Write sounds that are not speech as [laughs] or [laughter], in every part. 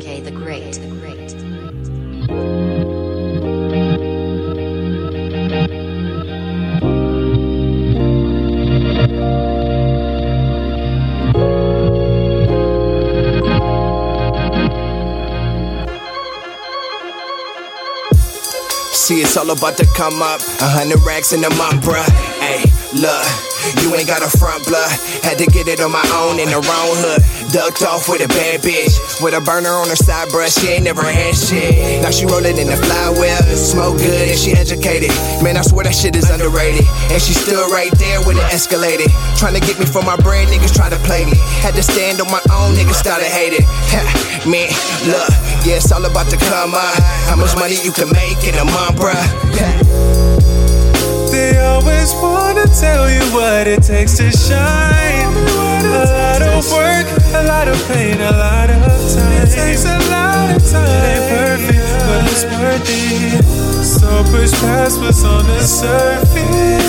MK the Great. The Great. See, it's all about to come up. A hundred racks in the month, bruh. Hey, look, you ain't got a front blood. Had to get it on my own in the wrong hood. Ducked off with a bad bitch. With a burner on her side, bruh. She ain't never had shit. Now she rolling in the flywheel. Smoke good and she educated. Man, I swear that shit is underrated. And she still right there when it escalated. Trying to get me for my bread, niggas try to play me. Had to stand on my own, niggas started hating. Man, look, yeah, it's all about to come up. How much money you can make in a month, bruh. They always what it takes to shine. A lot of work, a lot of pain, a lot of time. It takes a lot of time. It ain't perfect, but it's worth it. So push past what's on the surface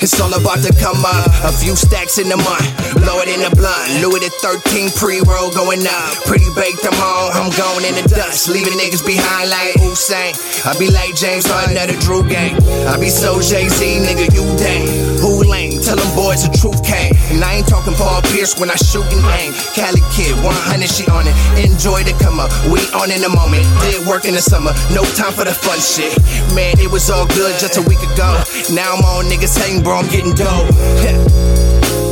It's all about to come up. A few stacks in the month. Blow it in the blunt. Louis the 13 pre roll going up. Pretty baked, I'm on. I'm going in the dust. Leaving niggas behind like Usain. I be like James Harden of the Drew gang. I be so Jay Z, nigga, you dang. Who lame? Tell them boys the truth came. Paul when I shoot and aim. Cali kid, 100, she on it. Enjoy the come up. We on in the moment. Did work in the summer. No time for the fun shit. Man, it was all good just a week ago. Now I'm on niggas hang, bro. I'm getting dope. [laughs]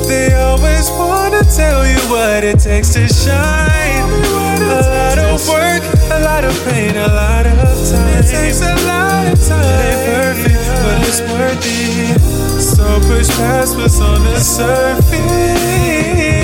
They always wanna tell you what it takes to shine. A lot of work, a lot of pain, a lot of time. It takes a lot of time. It ain't perfect, but it's worth it which past was on the surface.